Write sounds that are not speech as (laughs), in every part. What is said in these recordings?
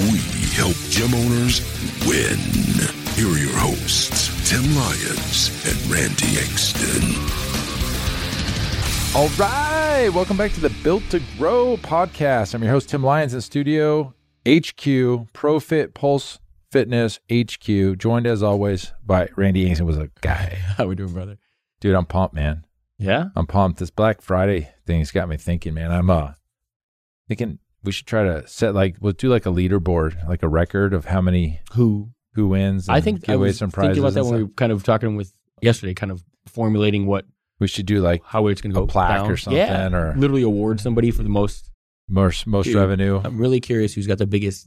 We help gym owners win. Here are your hosts, Tim Lyons and Randy Exton. All right, welcome back to the Built to Grow podcast. I'm your host Tim Lyons in studio HQ ProFit Pulse Fitness HQ, joined as always by Randy Exton was a guy. (laughs) How we doing, brother? Dude, I'm pumped, man. Yeah, I'm pumped. This Black Friday thing's got me thinking, man. I'm uh thinking we should try to set like we'll do like a leaderboard, like a record of how many who who wins. I think give I away was some prizes. thinking about that when we were kind of talking with yesterday, kind of formulating what we should do like how it's going to go plaque down. or something, Yeah, or- literally award somebody for the most. most most Dude, revenue. I'm really curious who's got the biggest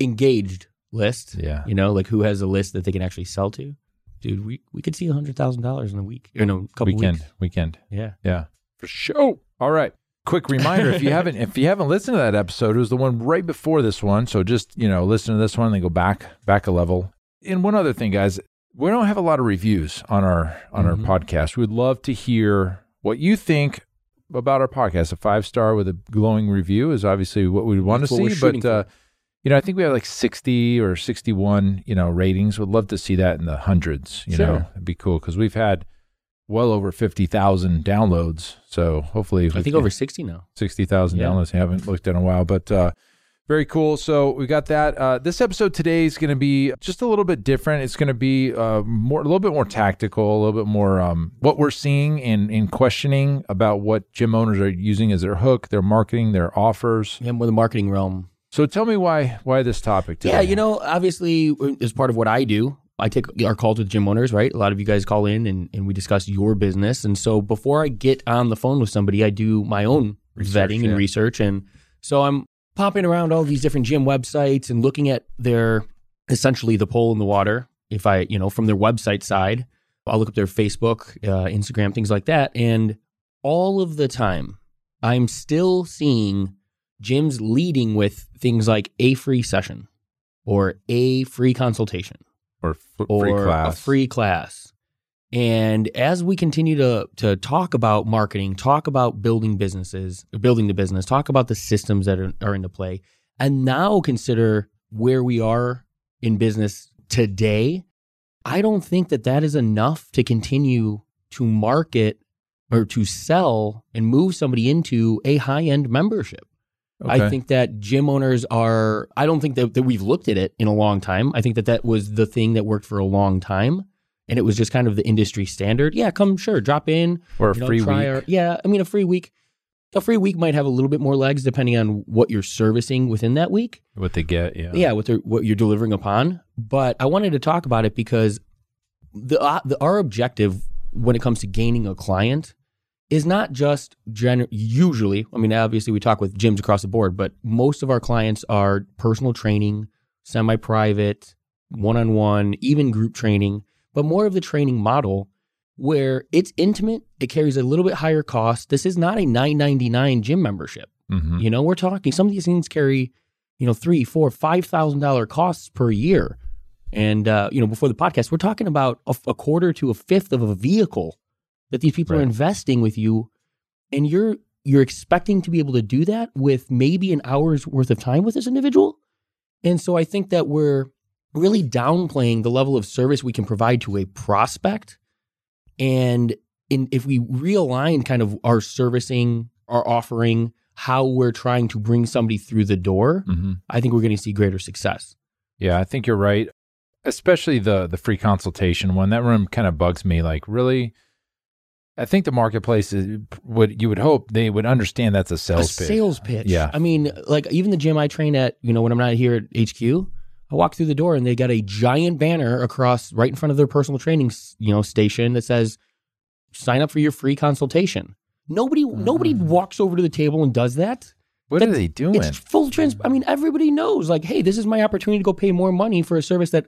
engaged list. Yeah. You know, like who has a list that they can actually sell to. Dude, we we could see a hundred thousand dollars in a week. You know, a couple weekend, weeks. weekend. Yeah. Yeah, for sure. All right. Quick reminder: if you (laughs) haven't, if you haven't listened to that episode, it was the one right before this one. So just you know, listen to this one, and then go back back a level. And one other thing, guys, we don't have a lot of reviews on our on Mhm. our podcast. We'd love to hear what you think about our podcast. A five star with a glowing review is obviously what we want to That's we're see. But uh, you know, I think we have like sixty or sixty one, you know, ratings. Would love to see that in the hundreds. You know, it'd be cool because we've had well over fifty thousand downloads. So hopefully, I think can- over sixty now. 60,000 Yeah. downloads. I haven't looked in a while, but uh, very cool. So we got that. Uh, this episode today is going to be just a little bit different. It's going to be uh, more, a little bit more tactical, a little bit more um, what we're seeing and in questioning about what gym owners are using as their hook, their marketing, their offers. Yeah, more the marketing realm. So tell me why why this topic today? Yeah, you know, obviously, as part of what I do, I take our calls with gym owners, right? A lot of you guys call in and, and we discuss your business. And so before I get on the phone with somebody, I do my own Research, vetting yeah. and research. And so I'm popping around all these different gym websites and looking at their essentially the pole in the water. If I, you know, from their website side, I'll look up their Facebook, uh, Instagram, things like that. And all of the time, I'm still seeing gyms leading with things like a free session or a free consultation or f- or free class. a free class. And as we continue to to talk about marketing, talk about building businesses, building the business, talk about the systems that are, are into play, and now consider where we are in business today, I don't think that that is enough to continue to market or to sell and move somebody into a high end membership. I think that gym owners are, I don't think that, that we've looked at it in a long time. I think that that was the thing that worked for a long time. And it was just kind of the industry standard. Yeah, come, sure, drop in. or a you know, free week. our- yeah, I mean, a free week. A free week might have a little bit more legs depending on what you're servicing within that week what they get. Yeah. yeah, what they're what you're delivering upon. But I wanted to talk about it because the, uh, the our objective when it comes to gaining a client is not just gen- usually. I mean, obviously we talk with gyms across the board, but most of our clients are personal training, semi-private, one-on-one, even group training, but more of the training model where it's intimate, it carries a little bit higher cost. This is not a 999 gym membership. Mhm. You know, we're talking some of these things carry, you know, three, four, five thousand dollar costs per year. And uh, you know, before the podcast, we're talking about a, a quarter to a fifth of a vehicle that these people are investing with you, and you're you're expecting to be able to do that with maybe an hour's worth of time with this individual. And so I think that we're really downplaying the level of service we can provide to a prospect. And in, if we realign kind of our servicing, our offering, how we're trying to bring somebody through the door, Mhm. I think we're going to see greater success. Yeah, I think you're right. Especially the the free consultation one. That one kind of bugs me. Like, really, I think the marketplace is would you would hope they would understand that's a sales a pitch. sales pitch. Yeah. I mean, like even the gym I train at, you know, when I'm not here at HQ, I walk through the door and they got a giant banner across right in front of their personal training, you know, station that says, "Sign up for your free consultation." Nobody, nobody Mm. walks over to the table and does that. What are they doing? It's full trans. I mean, everybody knows, like, hey, this is my opportunity to go pay more money for a service that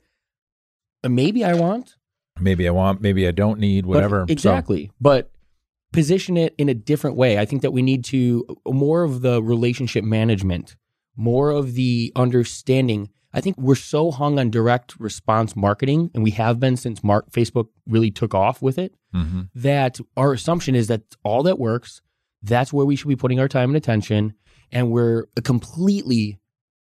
uh, maybe I want, maybe I want, maybe I don't need, but- whatever. So- exactly. But position it in a different way. I think that we need to more of the relationship management, more of the understanding. I think we're so hung on direct response marketing, and we have been since Mark Facebook really took off with it. Mhm. That our assumption is that all that works. That's where we should be putting our time and attention, and we're completely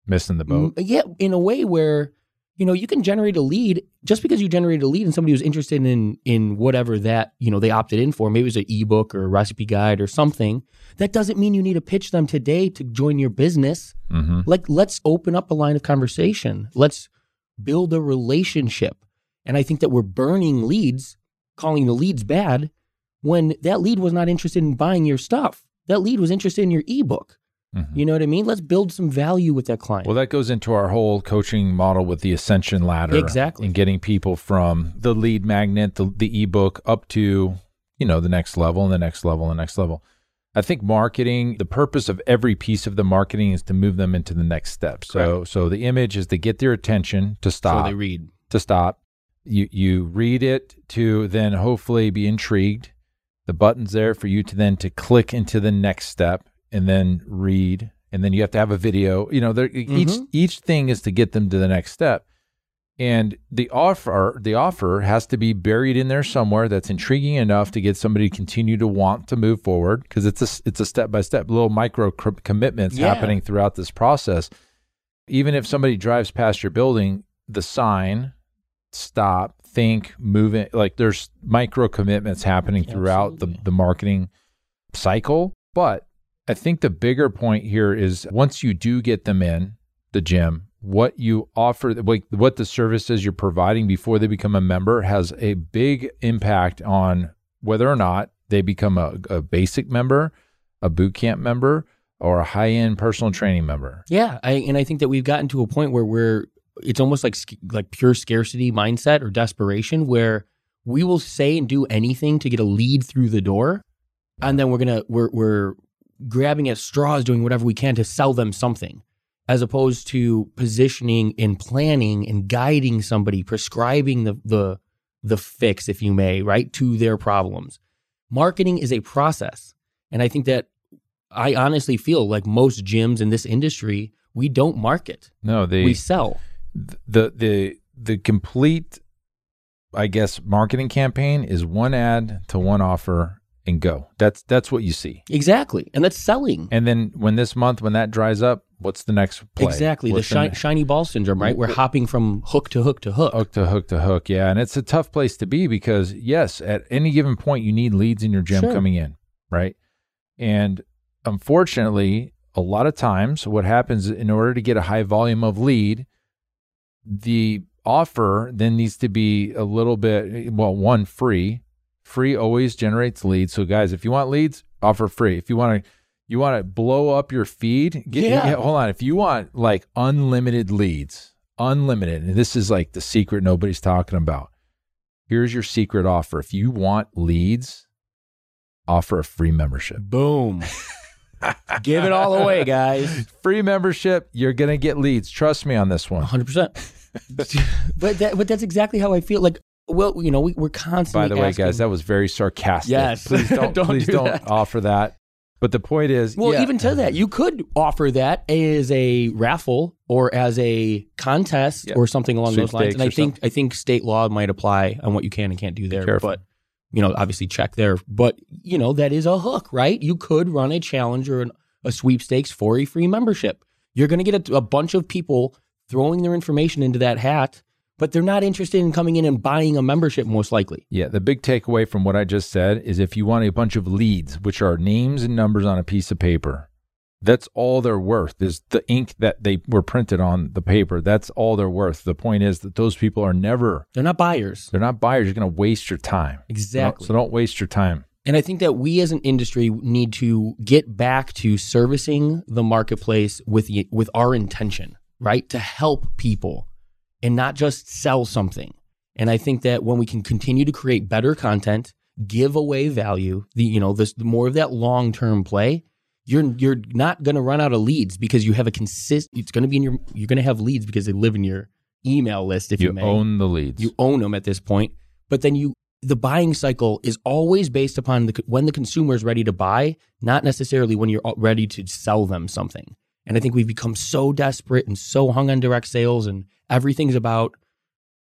missing the boat. Yeah, in a way where you know you can generate a lead just because you generate a lead and somebody was interested in in whatever that you know they opted in for. Maybe it was an ebook or a recipe guide or something. That doesn't mean you need to pitch them today to join your business. hmm Like let's open up a line of conversation. Let's build a relationship. And I think that we're burning leads, calling the leads bad, when that lead was not interested in buying your stuff. That lead was interested in your ebook. Mhm. You know what I mean? Let's build some value with that client. Well, that goes into our whole coaching model with the ascension ladder. Exactly. And getting people from the lead magnet, the, the ebook, up to, you know, the next level and the next level and the next level. I think marketing, the purpose of every piece of the marketing is to move them into the next step. So so the image is to get their attention to so stop they read. to stop. You you read it to then hopefully be intrigued. The button's there for you to then to click into the next step and then read. And then you have to have a video. You know, there, each mm-hmm. each thing is to get them to the next step. And the offer the offer has to be buried in there somewhere that's intriguing enough to get somebody to continue to want to move forward because it's a it's a step by step little micro cr- commitments Yeah. happening throughout this process. Even if somebody drives past your building, the sign stop, think, move it. Like there's micro commitments happening throughout the, the marketing cycle. But I think the bigger point here is once you do get them in the gym, what you offer, like what the services you're providing before they become a member has a big impact on whether or not they become a, a basic member, a boot camp member, or a high end personal training member. Yeah, I, and I think that we've gotten to a point where we're it's almost like like pure scarcity mindset or desperation where we will say and do anything to get a lead through the door and then we're to we're we're grabbing at straws doing whatever we can to sell them something as opposed to positioning and planning and guiding somebody prescribing the the the fix if you may right to their problems. Marketing is a process and i think that i honestly feel like most gyms in this industry we don't market. No, they we sell. The the the complete i guess marketing campaign is one ad to one offer and go. That's that's what you see. Exactly. And that's selling. And then when this month when that dries up what's the next play? Exactly. The shi- ne- shiny ball syndrome right? We're hopping from hook to hook to hook. Hook to hook to hook yeah. And it's a tough place to be because yes at any given point you need leads in your gym Sure. coming in right? And unfortunately a lot of times what happens in order to get a high volume of lead the offer then needs to be a little bit well one free free always generates leads. So guys if you want leads offer free. If you want to you want to blow up your feed get, Yeah. hold on. If you want like unlimited leads unlimited and this is like the secret nobody's talking about. Here's your secret offer. If you want leads offer a free membership. Boom. Give it all away guys. (laughs) Free membership you're gonna get leads. Trust me on this one. 100% (laughs) but that but that's exactly how i feel. Like well you know we, we're constantly By the way, asking- guys, that was very sarcastic. Yes. Please (laughs) don't, Don't please do don't that. offer that. But the point is, Well, yeah, even to that, you could offer that as a raffle or as a contest Yeah. or something along those lines. And I Sweepstakes or think I think state law might apply on what you can and can't do there. But you know, obviously check there. But you know, that is a hook, right? You could run a challenge or an, a sweepstakes for a free membership. You're going to get a, a bunch of people throwing their information into that hat, but they're not interested in coming in and buying a membership, most likely. yeah. The big takeaway from what I just said is if you want a bunch of leads, which are names and numbers on a piece of paper, that's all they're worth. Is the ink that they were printed on the paper. That's all they're worth. The point is that those people are never. They're not buyers. They're not buyers. You're going to waste your time. Exactly. So don't waste your time. And I think that we as an industry need to get back to servicing the marketplace with with our intention, right? To help people and not just sell something. And I think that when we can continue to create better content, give away value, the you know, this the more of that long-term play, you're you're not going to run out of leads because you have a consist. It's going to be in your. You're going to have leads because they live in your email list. If you, You may. own the leads. you own them at this point. But then you the buying cycle is always based upon the when the consumer is ready to buy, not necessarily when you're uh, ready to sell them something. And I think we've become so desperate and so hung on direct sales, and everything's about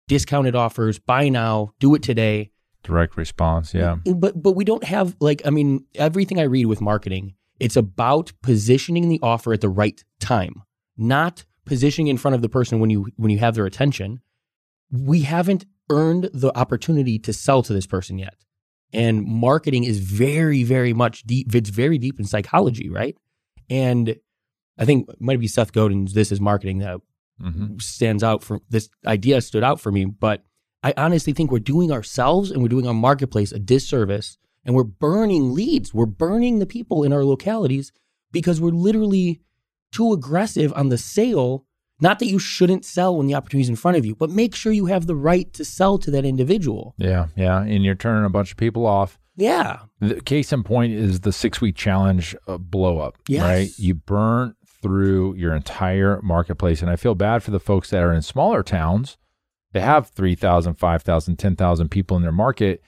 discounted offers. Buy now, do it today. Direct response. Yeah. Mm, but but we don't have like I mean everything I read with marketing, it's about positioning the offer at the right time, not positioning in front of the person when you when you have their attention. We haven't earned the opportunity to sell to this person yet. And marketing is very very much deep it's very deep in psychology, right? And I think it might be Seth Godin's this is marketing that hmm stands out for this idea stood out for me, but I honestly think we're doing ourselves and we're doing our marketplace a disservice and we're burning leads. We're burning the people in our localities because we're literally too aggressive on the sale. Not that you shouldn't sell when the opportunity is in front of you, but make sure you have the right to sell to that individual. Yeah. Yeah. And you're turning a bunch of people off. Yeah. The case in point is the six week challenge uh, blow up, Yes. right? You burn through your entire marketplace. And I feel bad for the folks that are in smaller towns. They have 3,000, 5,000, 10,000 people in their market,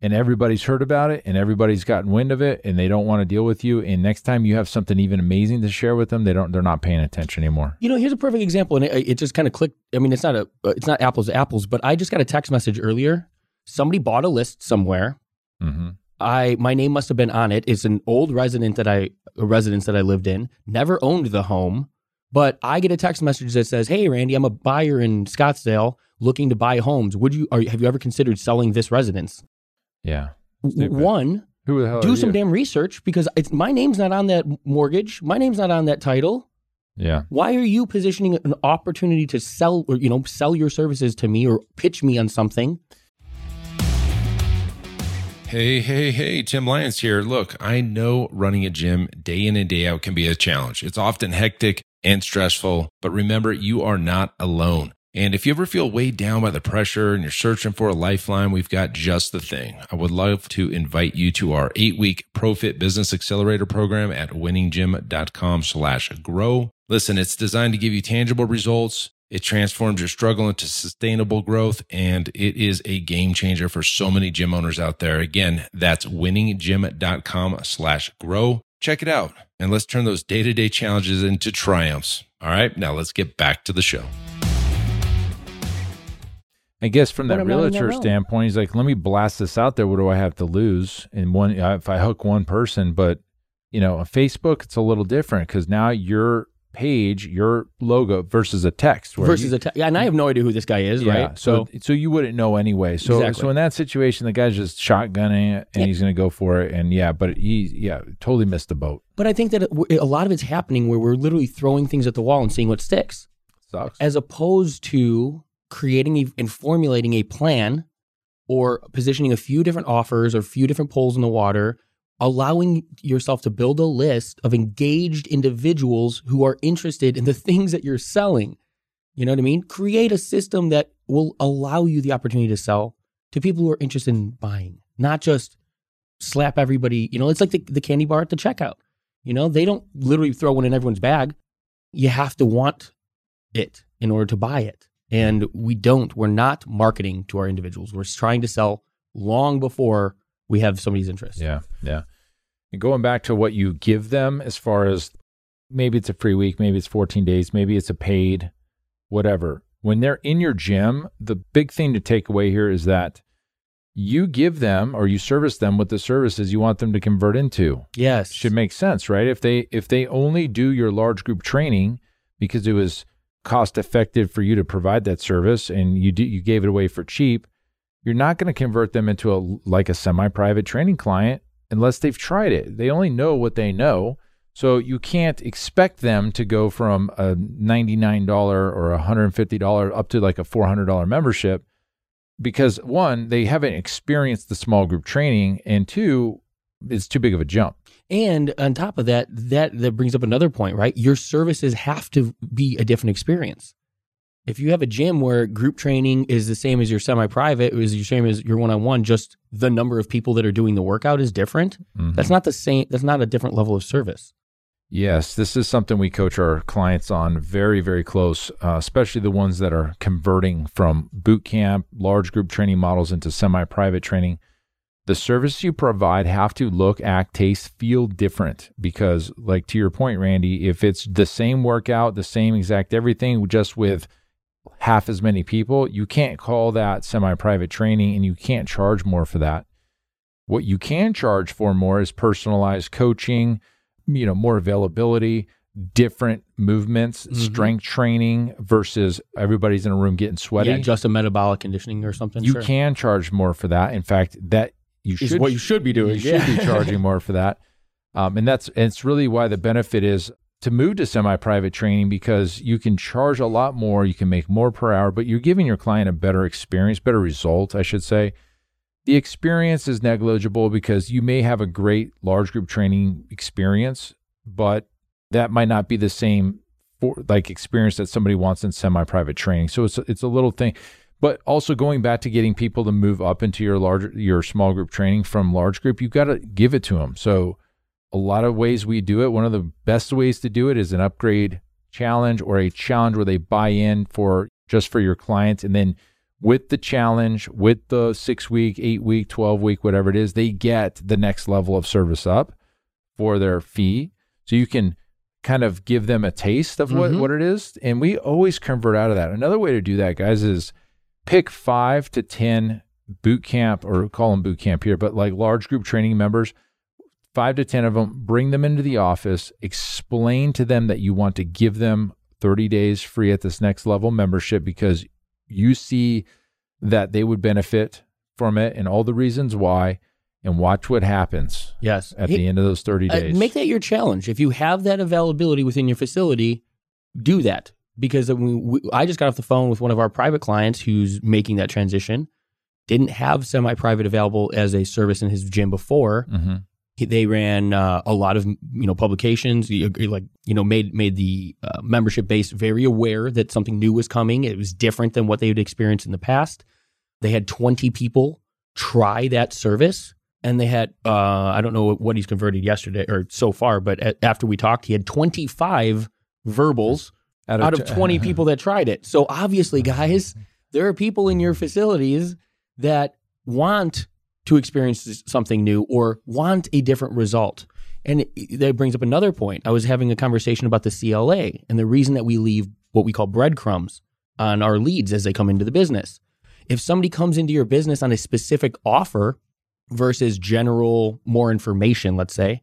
and everybody's heard about it and everybody's gotten wind of it and they don't want to deal with you. And next time you have something even amazing to share with them, they don't, they're not paying attention anymore. You know, here's a perfect example, and it, it just kind of clicked. I mean, it's not a, uh, it's not apples to apples, but I just got a text message earlier. Somebody bought a list somewhere. Mm-hmm. I my name must have been on it. It's an old resident that I a residence that I lived in. Never owned the home, but I get a text message that says, "Hey, Randy, I'm a buyer in Scottsdale looking to buy homes. Would you are, have you ever considered selling this residence?" Yeah. Stupid. One, Who the hell do some you? damn research because it's my name's not on that mortgage. My name's not on that title. Yeah. Why are you positioning an opportunity to sell or you know sell your services to me or pitch me on something? Hey, hey, hey, Tim Lyons here. Look, I know running a gym day in and day out can be a challenge. It's often hectic and stressful, but remember, you are not alone. And if you ever feel weighed down by the pressure and you're searching for a lifeline, we've got just the thing. I would love to invite you to our eight week ProFit Business Accelerator program at winninggym.com slash grow. Listen, it's designed to give you tangible results. It transforms your struggle into sustainable growth, and it is a game changer for so many gym owners out there. Again, that's winninggym.com slash grow. Check it out, and let's turn those day-to-day challenges into triumphs. All right, now let's get back to the show. I guess from that I'm not in that realtor standpoint, he's like, let me blast this out there. What do I have to lose? And one, if I hook one person, but you know, on Facebook, it's a little different because now your page, your logo versus a text where Versus you- a te- yeah, and I have no idea who this guy is, yeah, right? So, so you wouldn't know anyway. So, Exactly. so in that situation, the guy's just shotgunning it and Yeah. he's going to go for it. And yeah, but he, yeah, totally missed the boat. But I think that a lot of it's happening where we're literally throwing things at the wall and seeing what sticks, Sucks. as opposed to creating a, and formulating a plan or positioning a few different offers or a few different poles in the water, allowing yourself to build a list of engaged individuals who are interested in the (laughs) things that you're selling. You know what I mean? Create a system that will allow you the opportunity to sell to people who are interested in buying, not just slap everybody. You know, it's like the, the candy bar at the checkout. You know, they don't literally throw one in everyone's bag. You have to want it in order to buy it. And we don't. We're not marketing to our individuals. We're trying to sell long before we have somebody's interest. Yeah, yeah. And going back to what you give them as far as maybe it's a free week, maybe it's 14 days, maybe it's a paid, whatever. When they're in your gym, the big thing to take away here is that you give them or you service them with the services you want them to convert into. Yes. Should make sense, right? If they if they only do your large group training because it was cost effective for you to provide that service and you do, you gave it away for cheap, you're not going to convert them into a like a semi-private training client unless they've tried it. They only know what they know. So you can't expect them to go from a $99 or a $150 up to like a $400 membership because one, they haven't experienced the small group training and two, it's too big of a jump. And on top of that, that that brings up another point, right? Your services have to be a different experience. If you have a gym where group training is the same as your semi-private, is the same as your one-on-one, just the number of people that are doing the workout is different. Mhm. That's not the same. That's not a different level of service. Yes, this is something we coach our clients on very, very close, uh, especially the ones that are converting from boot camp, large group training models into semi private training. The service you provide have to look, act, taste, feel different because, like to your point, Randy, if it's the same workout, the same exact everything, just with half as many people, you can't call that semi private training and you can't charge more for that. What you can charge for more is personalized coaching you know more availability different movements Mm-hmm. strength training versus everybody's in a room getting sweaty Yeah, just a metabolic conditioning or something. you sure. can charge more for that in fact that you Is should what you should be doing. you should be charging more for that um, and that's and it's really why the benefit is to move to semi-private training because you can charge a lot more you can make more per hour but you're giving your client a better experience better result i should say. The experience is negligible because you may have a great large group training experience but that might not be the same for like experience that somebody wants in semi-private training. So it's it's a little thing. But also going back to getting people to move up into your larger your small group training from large group you've got to give it to them so a lot of ways we do it. One of the best ways to do it is an upgrade challenge or a challenge where they buy in for just for your clients. And then with the challenge with the 6 week 8 week 12 week whatever it is they get the next level of service up for their fee. So you can kind of give them a taste of what, Mhm. what it is. And we always convert out of that. Another way to do that guys is pick five to 10 boot camp or call them boot camp here, but like large group training members, five to 10 of them, bring them into the office, explain to them that you want to give them 30 days free at this next level membership because you see that they would benefit from it and all the reasons why, and watch what happens Yes. at Hey, the end of those 30 uh, days. make that your challenge. If you have that availability within your facility, do that. Because we, we, I just got off the phone with one of our private clients who's making that transition. Didn't have semi-private available as a service in his gym before. Mhm. He- They ran uh, a lot of you know publications, you- like you know made made the uh, membership base very aware that something new was coming. It was different than what they had experienced in the past. They had 20 people try that service, and they had uh, I don't know what he's converted yesterday or so far, but a- after we talked, he had 25 verbals out of t- 20 (laughs) people that tried it. So obviously, guys, there are people in your facilities that want to experience something new or want a different result. And it- that brings up another point. I was having a conversation about the CLA and the reason that we leave what we call breadcrumbs on our leads as they come into the business. If somebody comes into your business on a specific offer versus general more information, let's say,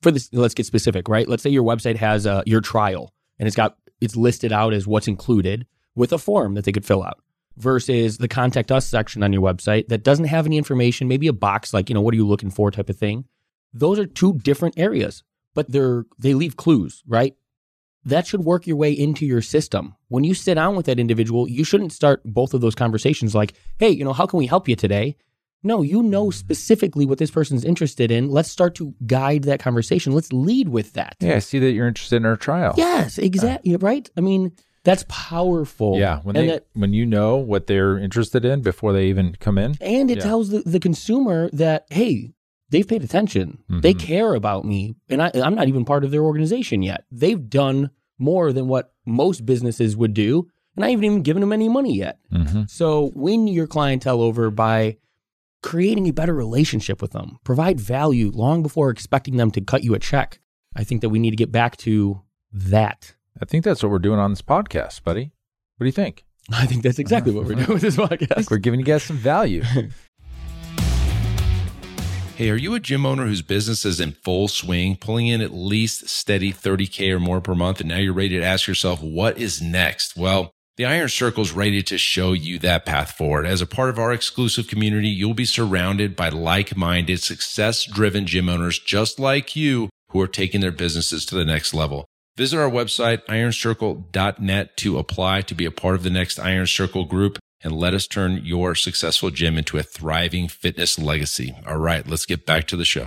for this, let's get specific, right? Let's say your website has uh, your trial and it's got it's listed out as what's included with a form that they could fill out versus the contact us section on your website that doesn't have any information, maybe a box like, you know, what are you looking for type of thing. Those are two different areas, but they're they leave clues, right? That should work your way into your system. When you sit down with that individual, you shouldn't start both of those conversations like, "Hey, you know, how can we help you today?" No, you know specifically what this person's interested in. Let's start to guide that conversation. Let's lead with that. Yeah, I see that you're interested in our trial. Yes, uh, exactly. right? I mean, that's powerful. Yeah, when and they that, when you know what they're interested in before they even come in. and it Yeah. tells the, the consumer that hey, they've paid attention. They Mhm. care about me, and I, I'm not even part of their organization yet. They've done more than what most businesses would do, and I haven't even given them any money yet. hmm So win your clientele over by creating a better relationship with them. Provide value long before expecting them to cut you a check. I think that we need to get back to that. I think that's what we're doing on this podcast, buddy. What do you think? I think that's exactly what we're doing with this podcast. we're giving you guys some value. (laughs) Hey, are you a gym owner whose business is in full swing, pulling in at least steady 30K or more per month, and now you're ready to ask yourself, what is next? Well, the Iron Circle is ready to show you that path forward. As a part of our exclusive community, you'll be surrounded by like minded, success driven gym owners just like you who are taking their businesses to the next level. Visit our website, ironcircle.net, to apply to be a part of the next Iron Circle group and let us turn your successful gym into a thriving fitness legacy. All right, let's get back to the show.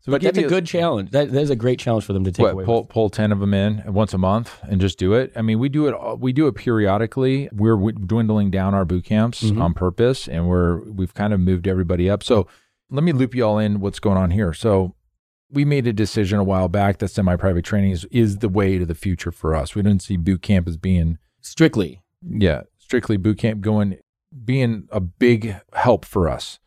So But that's a you- good challenge. That, that is a great challenge for them to take what, away. pull pull ten of them in once a month and just do it. I mean, we do it. We do it periodically. We're dwindling down our boot camps Mhm. on purpose, and we're we've kind of moved everybody up. So let me loop you all in. What's going on here? So we made a decision a while back that semi-private training is, is the way to the future for us. We didn't see boot camp as being Strictly. yeah, strictly boot camp going being a big help for us.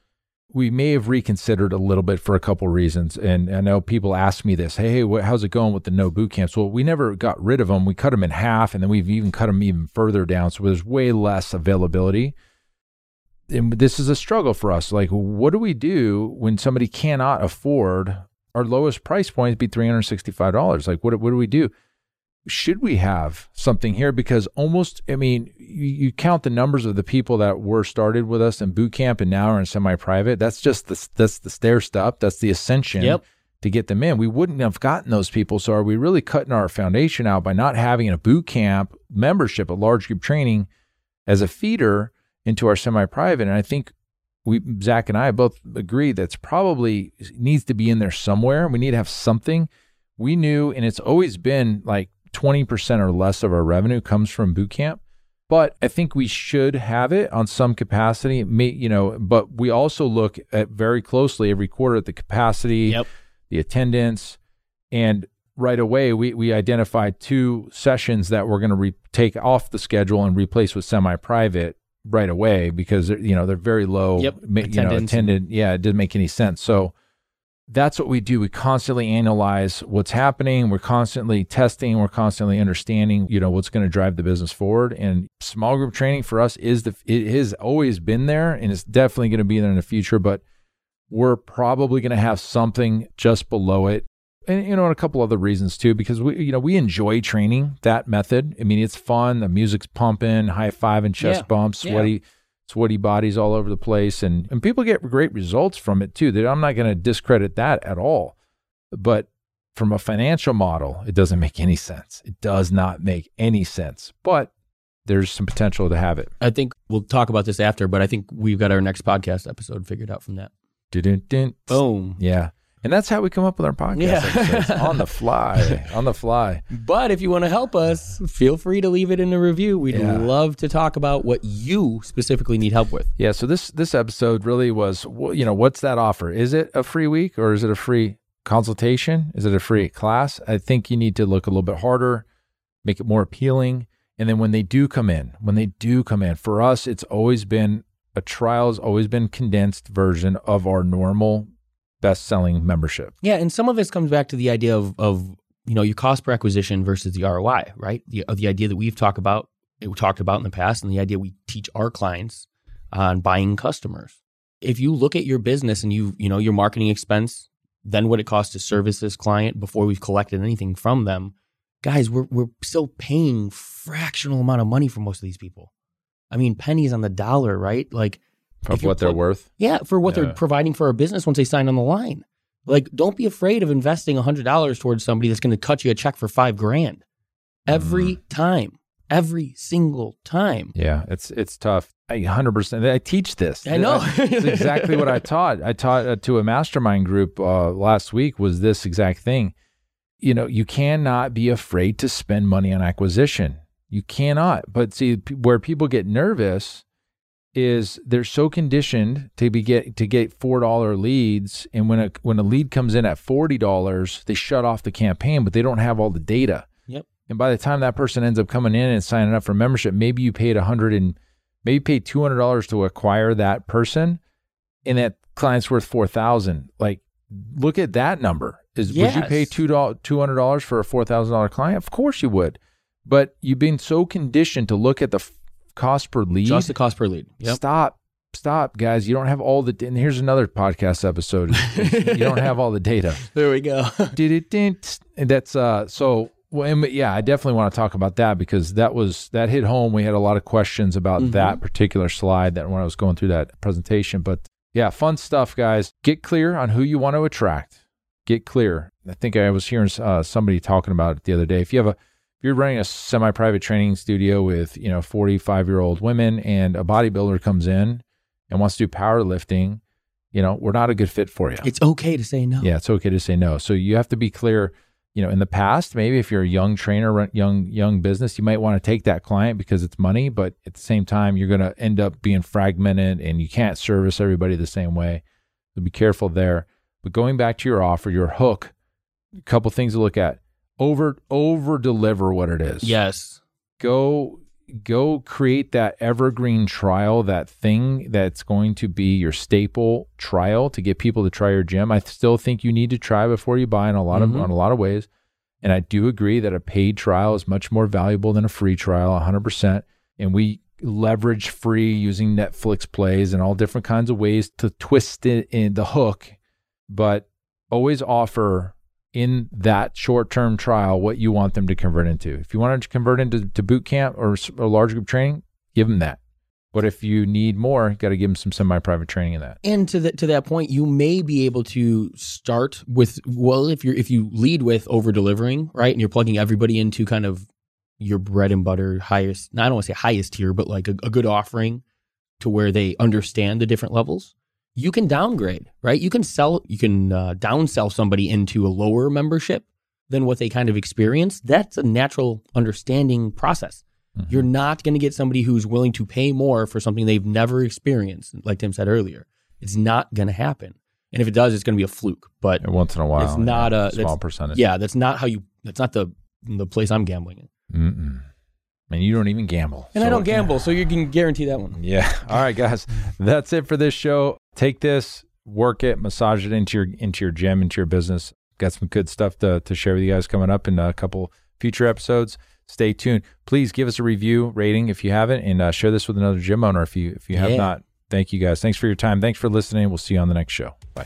We may have reconsidered a little bit for a couple reasons, and I know people ask me this: "Hey, what, how's it going with the no boot camps?" Well, we never got rid of them. We cut them in half, and then we've even cut them even further down, so there's way less availability. And this is a struggle for us. Like, what do we do when somebody cannot afford our lowest price point? Would be three hundred sixty-five dollars. Like, what what do we do? should we have something here? Because almost, I mean, you, you, count the numbers of the people that were started with us in boot camp and now are in semi-private. That's just the that's the stair step. That's the ascension Yep. to get them in. We wouldn't have gotten those people. So are we really cutting our foundation out by not having a boot camp membership, a large group training, as a feeder into our semi-private? And I think we Zach and I both agree that's probably needs to be in there somewhere. We need to have something. We knew, and it's always been like 20% or less of our revenue comes from boot camp but i think we should have it on some capacity may, you know but we also look at very closely every quarter at the capacity Yep. the attendance and right away we, we identified two sessions that we're going to re- take off the schedule and replace with semi-private right away because they're, you know they're very low Yep. ma- you know attended yeah it didn't make any sense so that's what we do. We constantly analyze what's happening. We're constantly testing. We're constantly understanding, you know, what's going to drive the business forward. And small group training for us is the it has always been there, and it's definitely going to be there in the future. But we're probably going to have something just below it, and you know, and a couple other reasons too, because we, you know, we enjoy training that method. I mean, it's fun. The music's pumping, high five and chest Yeah. bumps, Yeah. sweaty sweaty bodies all over the place and and people get great results from it too. That I'm not going to discredit that at all. But from a financial model, it doesn't make any sense. It does not make any sense. But there's some potential to have it. I think we'll talk about this after, but I think we've got our next podcast episode figured out from that. Dun-dun-dun. Boom. Yeah. And that's how we come up with our podcast Yeah. on the fly, (laughs) on the fly. But if you want to help us, feel free to leave it in the review. We'd Yeah. love to talk about what you specifically need help with. Yeah, so this this episode really was, you know, what's that offer? Is it a free week or is it a free consultation? Is it a free class? I think you need to look a little bit harder, make it more appealing, and then when they do come in, when they do come in, for us, it's always been a trial's always been condensed version of our normal best-selling membership. Yeah, and some of this comes back to the idea of of you know your cost per acquisition versus the ROI, right? The the idea that we've talked about, eh, we talked about in the past, and the idea we teach our clients on buying customers. If you look at your business and you you know your marketing expense, then what it costs to service this client before we've collected anything from them, guys, we're we're still paying fractional amount of money for most of these people. I mean, pennies on the dollar, right? Like Of what they're put- worth. yeah, for what Yeah. they're providing for a business once they sign on the line. Like, don't be afraid of investing hundred dollars towards somebody that's going to cut you a check for five grand every Mm. time, every single time. Yeah, it's it's tough. I 100%. I teach this. I know. It's exactly what I (laughs) taught. I taught uh, to a mastermind group uh, last week was this exact thing. You know, you cannot be afraid to spend money on acquisition. You cannot. But see, p- where people get nervous is they're so conditioned to be get to get four dollar leads, and when a when a lead comes in at forty dollars, they shut off the campaign, but they don't have all the data. Yep. And by the time that person ends up coming in and signing up for membership, maybe you paid a hundred and maybe paid two hundred dollars to acquire that person, and that client's worth four thousand. Like, look at that number. Is would you pay two dollars two hundred dollars for a four thousand dollar client? Of course you would. But you've been so conditioned to look at the cost per lead. Just the cost per lead. Yep. Stop. Stop, guys. You don't have all the. And here's another podcast episode. (laughs) you don't have all the data. There we go. (laughs) And that's uh so well, and, yeah, I definitely want to talk about that because that was that hit home. We had a lot of questions about Mhm. that particular slide that when I was going through that presentation. But yeah, fun stuff, guys. Get clear on who you want to attract. Get clear. I think I was hearing uh, somebody talking about it the other day. If you have a if you're running a semi-private training studio with you know 45 year old women and a bodybuilder comes in and wants to do powerlifting, you know we're not a good fit for you. it's okay to say no. Yeah, it's okay to say no. So you have to be clear. You know, in the past, maybe if you're a young trainer, run- young young business, you might want to take that client because it's money. But at the same time, you're going to end up being fragmented, and you can't service everybody the same way. So be careful there. But going back to your offer, your hook, a couple things to look at. Over over deliver what it is. Yes. Go go create that evergreen trial, that thing that's going to be your staple trial to get people to try your gym. I still think you need to try before you buy in a lot of Mhm. on a lot of ways. And I do agree that a paid trial is much more valuable than a free trial, 100%. And we leverage free using Netflix plays and all different kinds of ways to twist it in the hook, but always offer in that short-term trial what you want them to convert into. If you want to convert into to boot camp or a large group training, give them that. But if you need more, you got to give them some semi-private training in that. And to that to that point, you may be able to start with well, if you're if you lead with over delivering, right, and you're plugging everybody into kind of your bread and butter highest. I don't want to say highest tier, but like a, a good offering to where they understand the different levels. You can downgrade, right? You can sell, you can uh, downsell somebody into a lower membership than what they kind of experience. That's a natural understanding process. Mm-hmm. You're not going to get somebody who's willing to pay more for something they've never experienced, like Tim said earlier. It's not going to happen. And if it does, it's going to be a fluke. But once in a while, It's not yeah, a- small percentage. yeah, that's not how you. That's not the the place I'm gambling in. Mm-mm. And you don't even gamble. And I don't gamble, so you can guarantee that one. Yeah. (laughs) All right, guys. That's it for this show. Take this, work it, massage it into your into your gym, into your business. Got some good stuff to to share with you guys coming up in a couple future episodes. Stay tuned. Please give us a review, rating if you haven't, and uh, share this with another gym owner if you if you have Yeah. not. Thank you guys. Thanks for your time. Thanks for listening. We'll see you on the next show. Bye.